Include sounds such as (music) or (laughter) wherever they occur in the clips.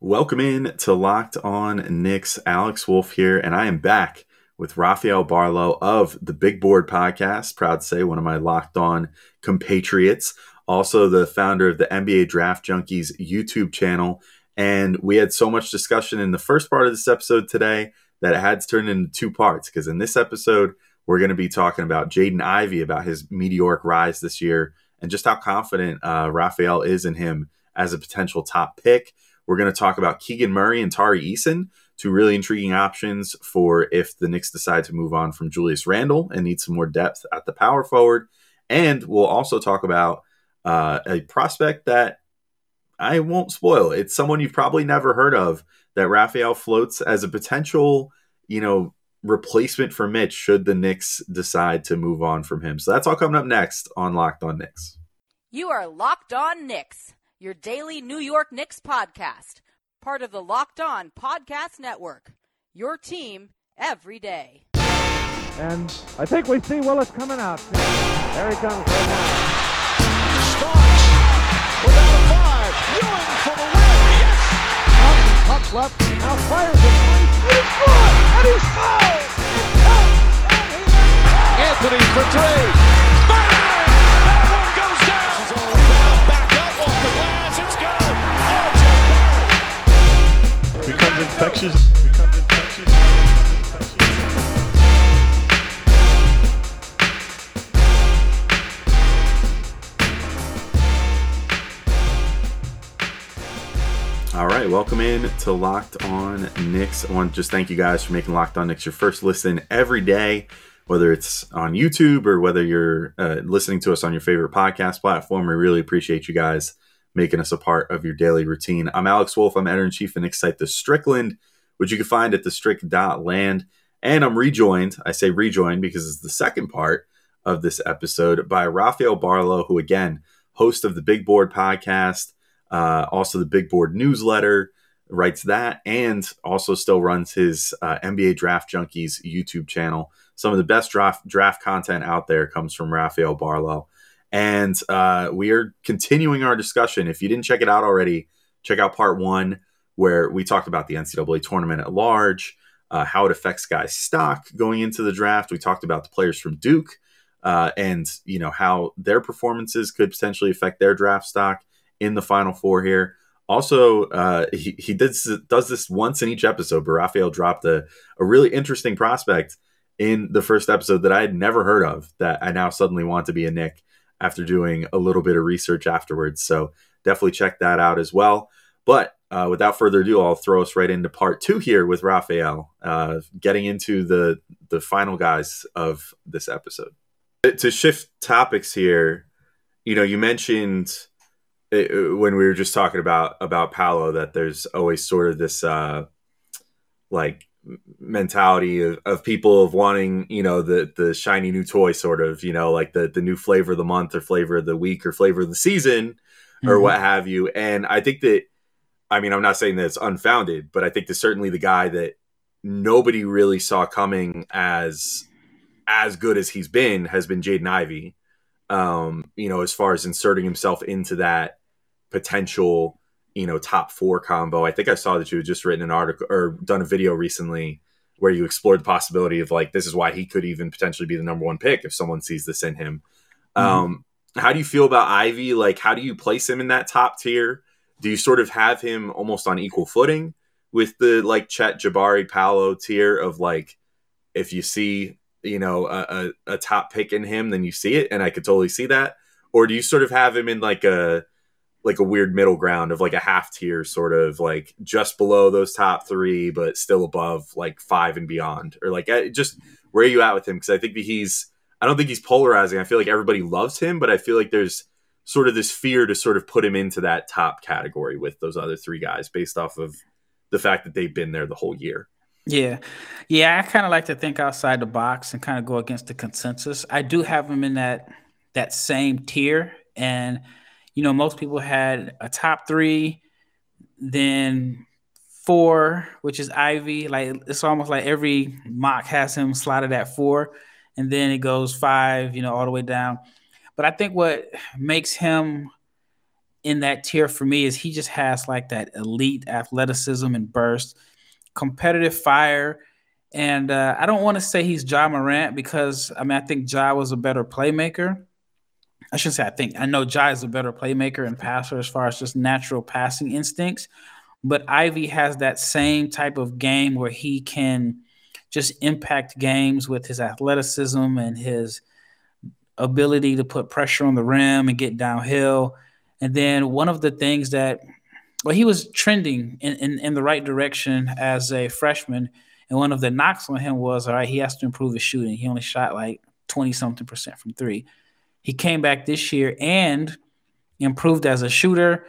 Welcome in to Locked On Knicks. Alex Wolf here, and I am back with Rafael Barlowe of the Big Board Podcast. Proud to say one of my Locked On compatriots, also the founder of the NBA Draft Junkies YouTube channel. And we had so much discussion in the first part of this episode today that it had to turn into two parts because in this episode, we're going to be talking about Jaden Ivey, about his meteoric rise this year, and just how confident uh, Rafael is in him as a potential top pick. We're going to talk about Keegan Murray and Tari Eason, two really intriguing options for if the Knicks decide to move on from Julius Randle and need some more depth at the power forward. And we'll also talk about uh, a prospect that I won't spoil. It's someone you've probably never heard of that Rafael floats as a potential, you know, replacement for Mitch should the Knicks decide to move on from him. So that's all coming up next on Locked On Knicks. You are Locked On Knicks your daily New York Knicks podcast, part of the Locked On Podcast Network. Your team every day. And I think we see Willis coming out. There he comes right now. Starks without a five. Ewing for the win. Yes. Up, puck left. Now fires it. And he's good. And he's fouled. Anthony for three. Infectious. All right, welcome in to Locked On Knicks. I want to just thank you guys for making Locked On Knicks your first listen every day, whether it's on YouTube or whether you're uh, listening to us on your favorite podcast platform. We really appreciate you guys making us a part of your daily routine. I'm Alex Wolf. I'm editor in chief and Excite the Strickland, which you can find at the thestrick.land. And I'm rejoined. I say rejoined because it's the second part of this episode by Rafael Barlowe, who, again, host of the Big Board podcast, uh, also the Big Board newsletter, writes that, and also still runs his uh, NBA Draft Junkies YouTube channel. Some of the best draft draft content out there comes from Rafael Barlowe. And uh, we are continuing our discussion. If you didn't check it out already, check out part one, where we talked about the NCAA tournament at large, uh, how it affects guys' stock going into the draft. We talked about the players from Duke uh, and you know how their performances could potentially affect their draft stock in the Final Four here. Also, uh, he, he does, does this once in each episode, but Rafael dropped a, a really interesting prospect in the first episode that I had never heard of that I now suddenly want to be a Knick after doing a little bit of research afterwards. So definitely check that out as well. But uh, without further ado, I'll throw us right into part two here with Rafael, uh, getting into the the final guys of this episode. To shift topics here, you know, you mentioned it, uh, when we were just talking about about Paolo that there's always sort of this uh, like mentality of, of people of wanting you know the the shiny new toy sort of you know like the the new flavor of the month or flavor of the week or flavor of the season or mm-hmm. what have you and i think that i mean i'm not saying that it's unfounded but i think that certainly the guy that nobody really saw coming as as good as he's been has been jaden ivey um you know as far as inserting himself into that potential you know top four combo. I think I saw that you had just written an article or done a video recently where you explored the possibility of like this is why he could even potentially be the number one pick if someone sees this in him. Mm-hmm. Um, how do you feel about Ivey? Like, how do you place him in that top tier? Do you sort of have him almost on equal footing with the like Chet Jabari Paolo tier of like if you see you know a, a, a top pick in him, then you see it, and I could totally see that. Or do you sort of have him in like a like a weird middle ground of like a half tier sort of like just below those top three but still above like five and beyond or like just where are you at with him because i think that he's i don't think he's polarizing i feel like everybody loves him but i feel like there's sort of this fear to sort of put him into that top category with those other three guys based off of the fact that they've been there the whole year yeah. Yeah, I kind of like to think outside the box and kind of go against the consensus. I do have him in that that same tier and you know, most people had a top three, then four, which is Ivey. Like it's almost like every mock has him slotted at four, and then it goes five, you know, all the way down. But I think what makes him in that tier for me is he just has like that elite athleticism and burst, competitive fire. And uh, I don't want to say he's Ja Morant because I mean I think Ja was a better playmaker. I shouldn't say I think I know Ja is a better playmaker and passer as far as just natural passing instincts, but Ivey has that same type of game where he can just impact games with his athleticism and his ability to put pressure on the rim and get downhill. And then one of the things that, well, he was trending in, in, in the right direction as a freshman. And one of the knocks on him was, all right, he has to improve his shooting. He only shot like 20 something percent from three. He came back this year and improved as a shooter.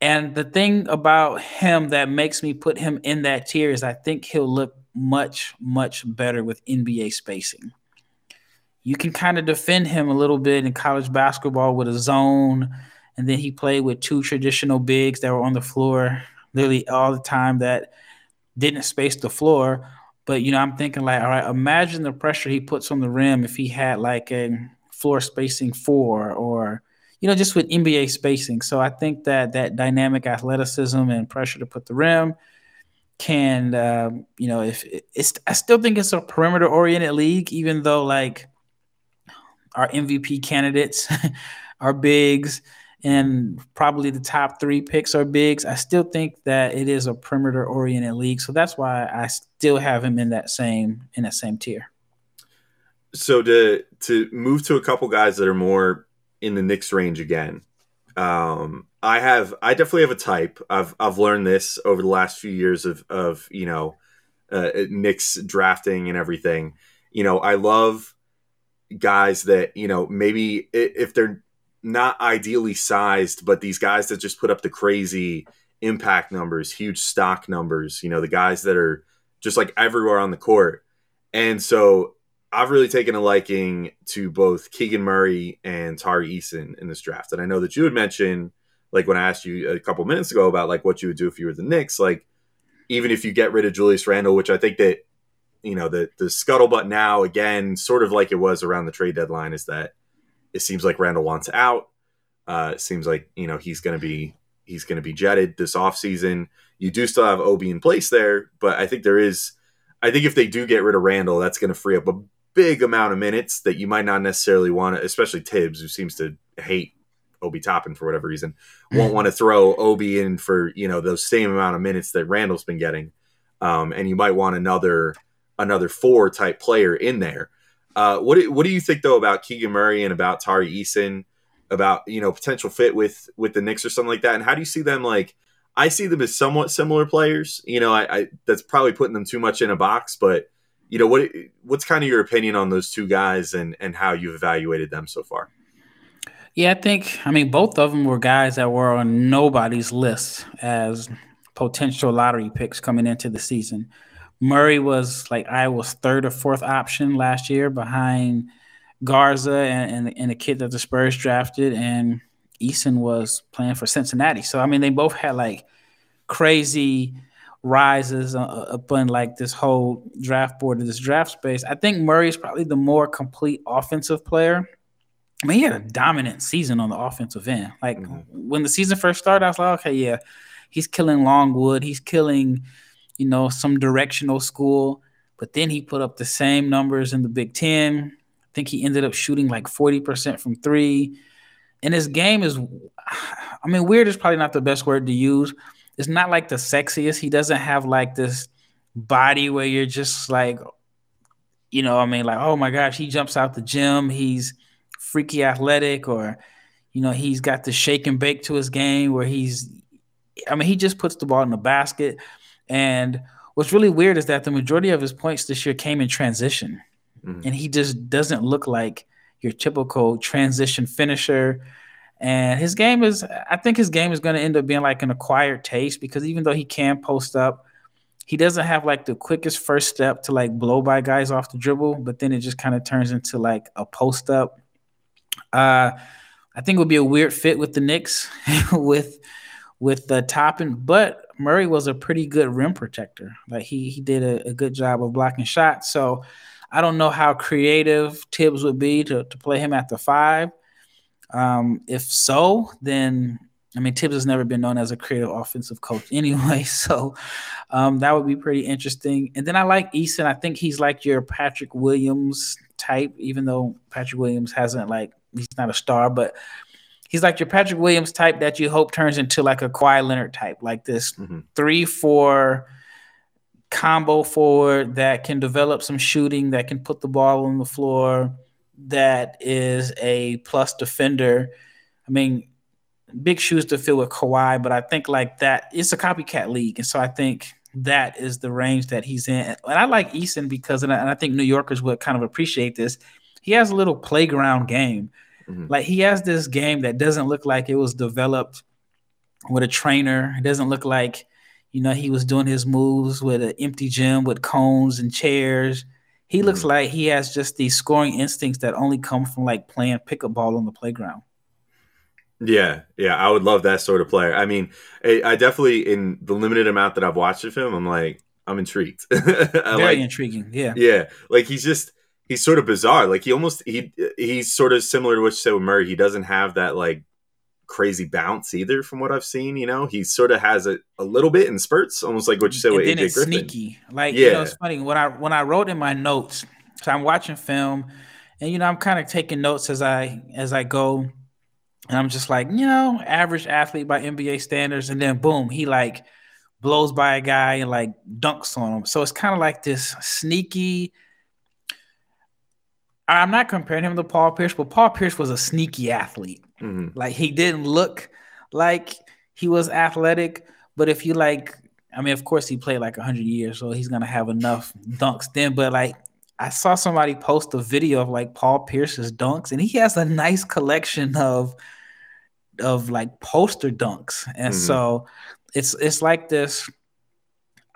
And the thing about him that makes me put him in that tier is I think he'll look much, much better with NBA spacing. You can kind of defend him a little bit in college basketball with a zone and then he played with two traditional bigs that were on the floor literally all the time that didn't space the floor. But you know, I'm thinking like, all right, imagine the pressure he puts on the rim if he had like a floor spacing four or you know, just with NBA spacing. So I think that that dynamic athleticism and pressure to put the rim can, uh, you know, if it's, I still think it's a perimeter oriented league, even though like our MVP candidates (laughs) are bigs and probably the top three picks are bigs, I still think that it is a perimeter oriented league. So that's why I still have him in that same in that same tier. So to to move to a couple guys that are more in the Knicks range again, um, I have I definitely have a type. I've I've learned this over the last few years of of you know uh, Knicks drafting and everything. You know, I love guys that you know maybe if they're not ideally sized, but these guys that just put up the crazy impact numbers, huge stock numbers, you know, the guys that are just like everywhere on the court. And so I've really taken a liking to both Keegan Murray and Tari Eason in this draft. And I know that you had mentioned, like when I asked you a couple minutes ago about like what you would do if you were the Knicks, like even if you get rid of Julius Randle, which I think that, you know, the the scuttlebutt now again, sort of like it was around the trade deadline, is that it seems like Randle wants out. Uh, it seems like you know he's going to be he's going to be jetted this offseason. You do still have Obi in place there, but I think there is. I think if they do get rid of Randle, that's going to free up a big amount of minutes that you might not necessarily want to, especially Thibs, who seems to hate Obi Toppin for whatever reason, won't want to throw Obi in for you know those same amount of minutes that Randle's been getting, um, and you might want another another four type player in there. Uh, what do, what do you think though about Keegan Murray and about Tari Eason, about you know potential fit with with the Knicks or something like that? And how do you see them like? I see them as somewhat similar players. You know, I, I that's probably putting them too much in a box, but you know what what's kind of your opinion on those two guys and and how you've evaluated them so far? Yeah, I think I mean both of them were guys that were on nobody's list as potential lottery picks coming into the season. Murray was like Iowa's third or fourth option last year behind Garza and, and, and the kid that the Spurs drafted, and Eason was playing for Cincinnati. So I mean, they both had like crazy rises uh, uh, up on like this whole draft board of this draft space. I think Murray is probably the more complete offensive player. I mean, he had a dominant season on the offensive end. Like mm-hmm. when the season first started, I was like, okay, yeah, he's killing Longwood, he's killing you know, some directional school. But then he put up the same numbers in the Big Ten. I think he ended up shooting like 40% from three. And his game is, (sighs) I mean, weird is probably not the best word to use. It's not like the sexiest. He doesn't have like this body where you're just like, you know, I mean, like, oh my gosh, he jumps out the gym. He's freaky athletic, or, you know, he's got the shake and bake to his game where he's, I mean, he just puts the ball in the basket. And what's really weird is that the majority of his points this year came in transition. Mm-hmm. And he just doesn't look like your typical transition finisher. And his game is, I think his game is going to end up being like an acquired taste because even though he can post up, he doesn't have like the quickest first step to like blow by guys off the dribble, but then it just kind of turns into like a post up. Uh, I think it would be a weird fit with the Knicks (laughs) with with the Toppin, but Murray was a pretty good rim protector. Like he he did a, a, good job of blocking shots. So I don't know how creative Thibs would be to, to play him at the five. Um, if so, then I mean, Thibs has never been known as a creative offensive coach (laughs) anyway, so um, that would be pretty interesting. And then I like Eason. I think he's like your Patrick Williams type, even though Patrick Williams hasn't like he's not a star, but he's like your Patrick Williams type that you hope turns into like a Kawhi Leonard type, like this mm-hmm. three four combo forward that can develop some shooting, that can put the ball on the floor, that is a plus defender. I mean, big shoes to fill with Kawhi, but I think like that it's a copycat league, and so I think that is the range that he's in. And I like Eason because, and I, and I think New Yorkers would kind of appreciate this. He has a little playground game. Mm-hmm. Like he has this game that doesn't look like it was developed with a trainer. It doesn't look like, you know, he was doing his moves with an empty gym with cones and chairs. He mm-hmm. looks like he has just these scoring instincts that only come from like playing pickup ball on the playground. Yeah, yeah, I would love that sort of player. I mean, I, I definitely, in the limited amount that I've watched of him, I'm like, I'm intrigued. (laughs) Very like, intriguing. Yeah, yeah. Like he's just he's sort of bizarre. Like he almost he he's sort of similar to what you said with Murray. He doesn't have that like crazy bounce either, from what I've seen. You know, he sort of has it a little bit in spurts, almost like what you said and with then AJ it's Griffin. Sneaky, like yeah. you know, it's funny when I when I wrote in my notes. So I'm watching film, and you know, I'm kind of taking notes as I as I go and I'm just like, you know, average athlete by NBA standards. And then boom, he like blows by a guy and like dunks on him. So it's kind of like this sneaky. I'm not comparing him to Paul Pierce, but Paul Pierce was a sneaky athlete. Mm-hmm. Like he didn't look like he was athletic, but if you like, I mean, of course he played like 100 years, so he's gonna have enough dunks then. But like I saw somebody post a video of like Paul Pierce's dunks, and he has a nice collection of of like poster dunks, and mm-hmm. so it's it's like this.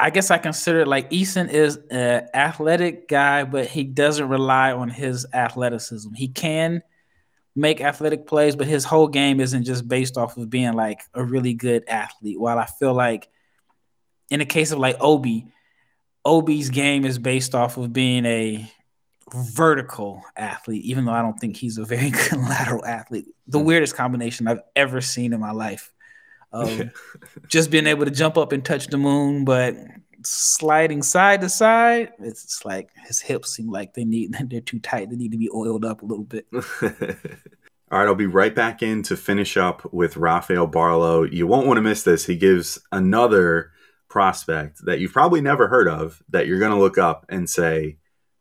I guess I consider it like Eason is an athletic guy, but he doesn't rely on his athleticism. He can make athletic plays, but his whole game isn't just based off of being like a really good athlete. While I feel like in the case of like Obi, Obi's game is based off of being a vertical athlete, even though I don't think he's a very (laughs) good lateral athlete. The hmm. weirdest combination I've ever seen in my life. (laughs) Um, just being able to jump up and touch the moon, but sliding side to side, it's like his hips seem like they need (laughs) they're too tight. They need to be oiled up a little bit. (laughs) All right, I'll be right back in to finish up with Rafael Barlowe. You won't want to miss this. He gives another prospect that you've probably never heard of that you're going to look up and say,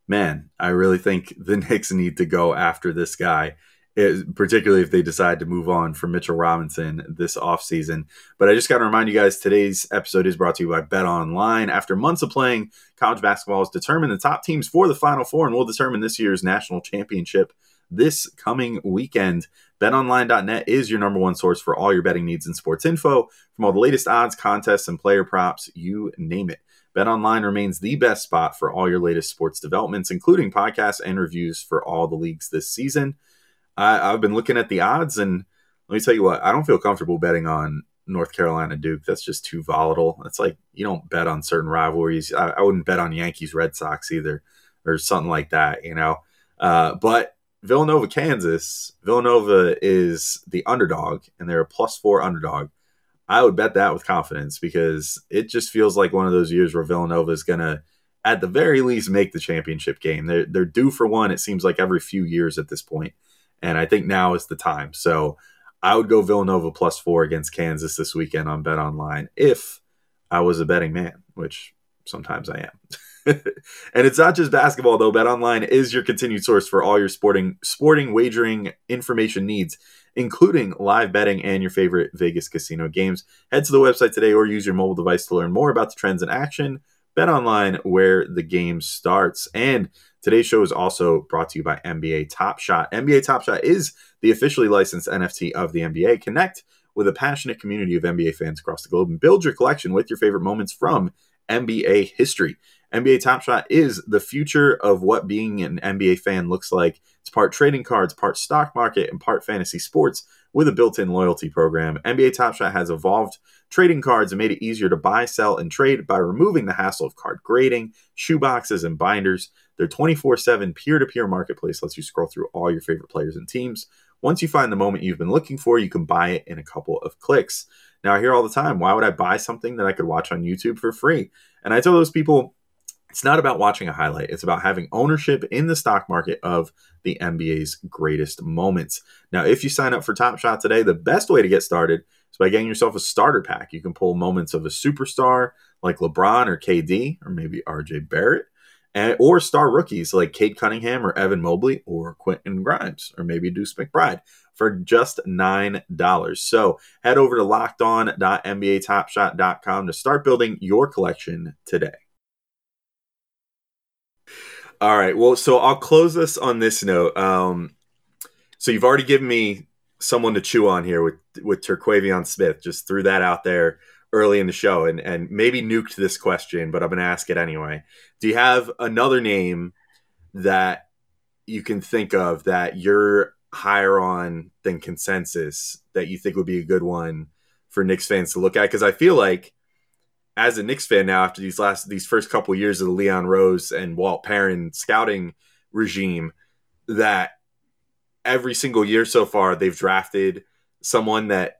man, I really think the (laughs) Knicks need to go after this guy, it, particularly if they decide to move on from Mitchell Robinson this offseason. But I just got to remind you guys today's episode is brought to you by Bet Online. After months of playing college basketball, has determined the top teams for the Final Four and will determine this year's national championship this coming weekend. BetOnline.net is your number one source for all your betting needs and sports info, from all the latest odds, contests, and player props, you name it. BetOnline remains the best spot for all your latest sports developments, including podcasts and reviews for all the leagues this season. I, have been looking at the odds, and let me tell you what, I don't feel comfortable betting on North Carolina Duke. That's just too volatile. It's like you don't bet on certain rivalries. I, I wouldn't bet on Yankees Red Sox either, or something like that, you know. Uh, but Villanova, Kansas, Villanova is the underdog, and they're a plus four underdog. I would bet that with confidence because it just feels like one of those years where Villanova is going to, at the very least, make the championship game. They're, they're due for one, it seems like every few years at this point. And I think now is the time. So I would go Villanova plus four against Kansas this weekend on Bet Online if I was a betting man, which sometimes I am. (laughs) and it's not just basketball though. Bet Online is your continued source for all your sporting sporting wagering information needs including live betting and your favorite Vegas casino games. Head to the website today or use your mobile device to learn more about the trends in action. Bet online where the game starts. And today's show is also brought to you by NBA Top Shot. NBA Top Shot is the officially licensed NFT of the NBA. Connect with a passionate community of NBA fans across the globe and build your collection with your favorite moments from NBA history. NBA Top Shot is the future of what being an NBA fan looks like. It's part trading cards, part stock market, and part fantasy sports with a built in loyalty program. NBA Top Shot has evolved trading cards and made it easier to buy, sell, and trade by removing the hassle of card grading, shoeboxes, and binders. Their 24 7 peer to peer marketplace lets you scroll through all your favorite players and teams Once you find the moment you've been looking for, you can buy it in a couple of clicks. Now, I hear all the time, why would I buy something that I could watch on YouTube for free? And I tell those people, it's not about watching a highlight. It's about having ownership in the stock market of the NBA's greatest moments. Now, if you sign up for Top Shot today, the best way to get started is by getting yourself a starter pack. You can pull moments of a superstar like LeBron or KD or maybe RJ Barrett, and, or star rookies like Cade Cunningham or Evan Mobley or Quentin Grimes or maybe Deuce McBride for just $9. So head over to lockedon.nbatopshot.com to start building your collection today. All right. Well, so I'll close this on this note. Um, so you've already given me someone to chew on here with with Terquavion Smith. Just threw that out there early in the show, and and maybe nuked this question, but I'm going to ask it anyway. Do you have another name that you can think of that you're higher on than consensus that you think would be a good one for Knicks fans to look at? Because I feel like as a Knicks fan now, after these last these first couple of years of the Leon Rose and Walt Perrin scouting regime, that every single year so far they've drafted someone that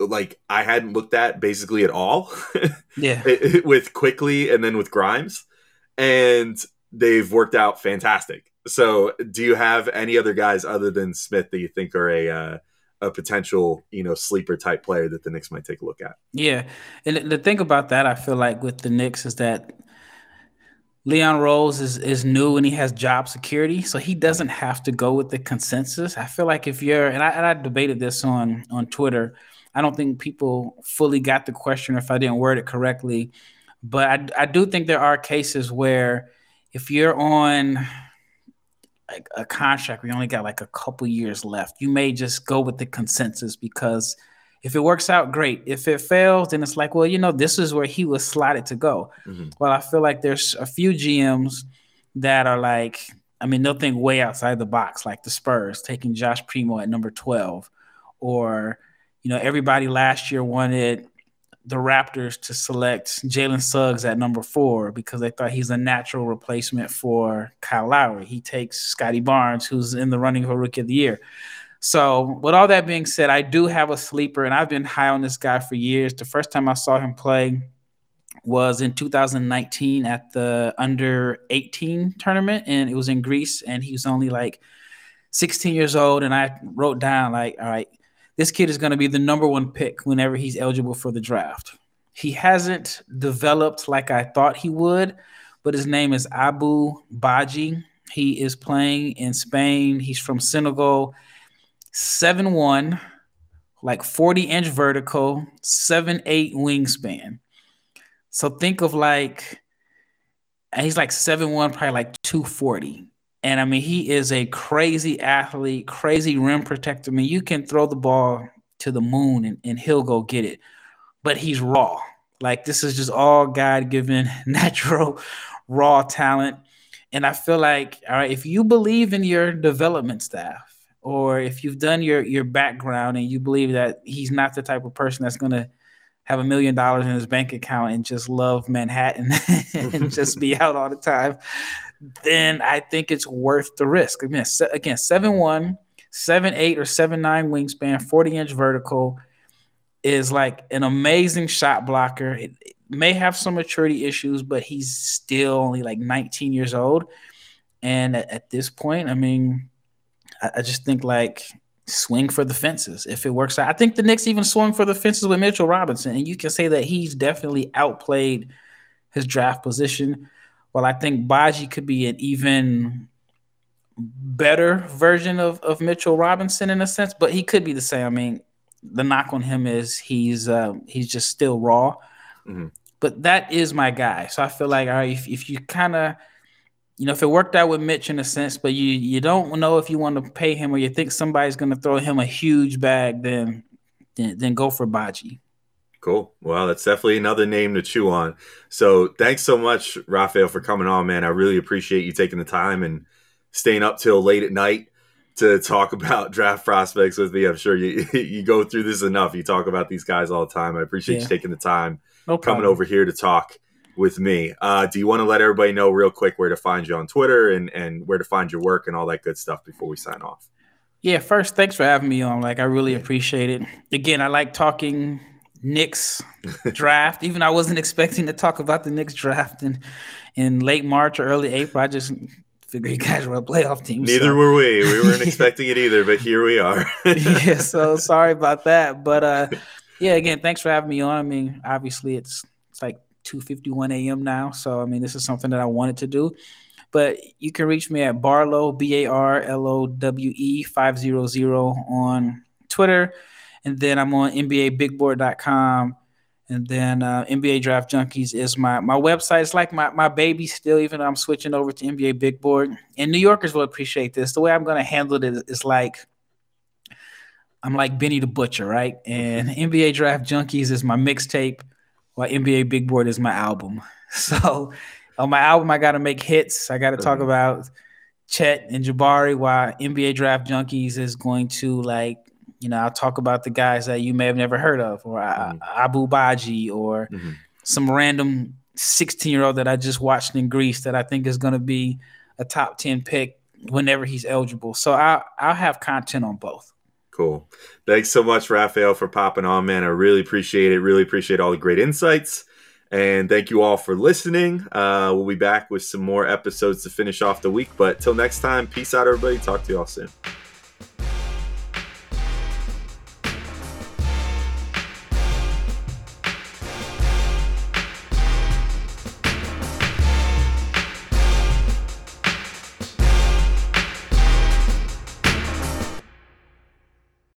like I hadn't looked at basically at all. (laughs) Yeah. (laughs) with Quickley and then with Grimes. And they've worked out fantastic. So, do you have any other guys other than Smith that you think are a uh, a potential, you know, sleeper type player that the Knicks might take a look at? Yeah, and the thing about that, I feel like with the Knicks is that Leon Rose is is new and he has job security, so he doesn't have to go with the consensus. I feel like if you're, and I, and I debated this on on Twitter, I don't think people fully got the question or if I didn't word it correctly, but I I do think there are cases where if you're on like a contract we only got like a couple years left you may just go with the consensus because if it works out great if it fails then it's like well you know this is where he was slotted to go Mhm. well i feel like there's a few gms that are like i mean they'll think way outside the box like the spurs taking josh primo at number 12 or you know everybody last year wanted the Raptors to select Jalen Suggs at number four because they thought he's a natural replacement for Kyle Lowry. He takes Scottie Barnes, who's in the running for Rookie of the Year. So, with all that being said, I do have a sleeper, and I've been high on this guy for years. The first time I saw him play was in 2019 at the under 18 tournament, and it was in Greece, and he was only like 16 years old. And I wrote down, like, all right, this kid is going to be the number one pick whenever he's eligible for the draft. He hasn't developed like I thought he would, but his name is Ibou Badji. He is playing in Spain. He's from Senegal. 7 1, like 40 inch vertical, 7 8 wingspan. So think of like, he's like 7 1, probably like 240. And I mean, he is a crazy athlete, crazy rim protector. I mean, you can throw the ball to the moon and, and he'll go get it. But he's raw. Like this is just all God given, (laughs) natural, raw talent. And I feel like, all right, if you believe in your development staff, or if you've done your your background and you believe that he's not the type of person that's gonna have a million dollars in his bank account and just love Manhattan (laughs) and just be (laughs) out all the time, then I think it's worth the risk. Again, se- again, seven one, seven eight, or seven nine wingspan, forty inch vertical is like an amazing shot blocker. It, it may have some maturity issues, but he's still only like 19 years old. And at, at this point, I mean, I, I just think like swing for the fences if it works out. I think the Knicks even swung for the fences with Mitchell Robinson, and you can say that he's definitely outplayed his draft position. Well, I think Badji could be an even better version of, of Mitchell Robinson in a sense, but he could be the same. I mean, the knock on him is he's uh, he's just still raw. Mhm. But that is my guy. So I feel like all right, if, if you kind of you know, if it worked out with Mitch in a sense, but you you don't know if you want to pay him or you think somebody's going to throw him a huge bag, then then, then go for Badji. Cool. Well, that's definitely another name to chew on. So thanks so much, Rafael, for coming on, man. I really appreciate you taking the time and staying up till late at night to talk (laughs) about draft prospects with me. I'm sure you (laughs) you go through this enough. You talk about these guys all the time. I appreciate Yeah. you taking the time No coming over here to talk with me. Uh, do you want to let everybody know real quick where to find you on Twitter and and where to find your work and all that good stuff before we sign off? Yeah, first, thanks for having me on. Like, I really appreciate it. Again, I like talking Knicks draft. Even I wasn't expecting to talk about the Knicks draft in in late March or early April. I just figured you guys were a playoff team. Neither so. were we. We (laughs) weren't expecting it either, but here we are. (laughs) yeah, (laughs) so sorry about that. But uh yeah, again, thanks for having me on. I mean, obviously it's it's like 2:51 a.m. now, so I mean, this is something that I wanted to do. But you can reach me at Barlowe B A R L O W E 500 on Twitter, and then I'm on NBABigBoard.com. And then uh, NBA Draft Junkies is my my website. It's like my, my baby still, even though I'm switching over to NBA Big Board. And New Yorkers will appreciate this. The way I'm going to handle it is like I'm like Benny the Butcher, right? And (laughs) NBA Draft Junkies is my mixtape, while NBA Big Board is my album. (laughs) So on my album, I got to make hits. I got to talk about Chet and Jabari, while NBA Draft Junkies is going to like you know, I'll talk about the guys that you may have never heard of, or mm-hmm. Ibou Badji, or mm-hmm. some random 16 year old that I just watched in Greece that I think is going to be a top 10 pick whenever he's eligible. So I'll, I'll have content on both. Cool. Thanks so much, Rafael, for popping on, man. I really appreciate it. Really appreciate all the great insights. And thank you all for listening. Uh, we'll be back with some more episodes to finish off the week. But till next time, peace out, everybody. Talk to you all soon.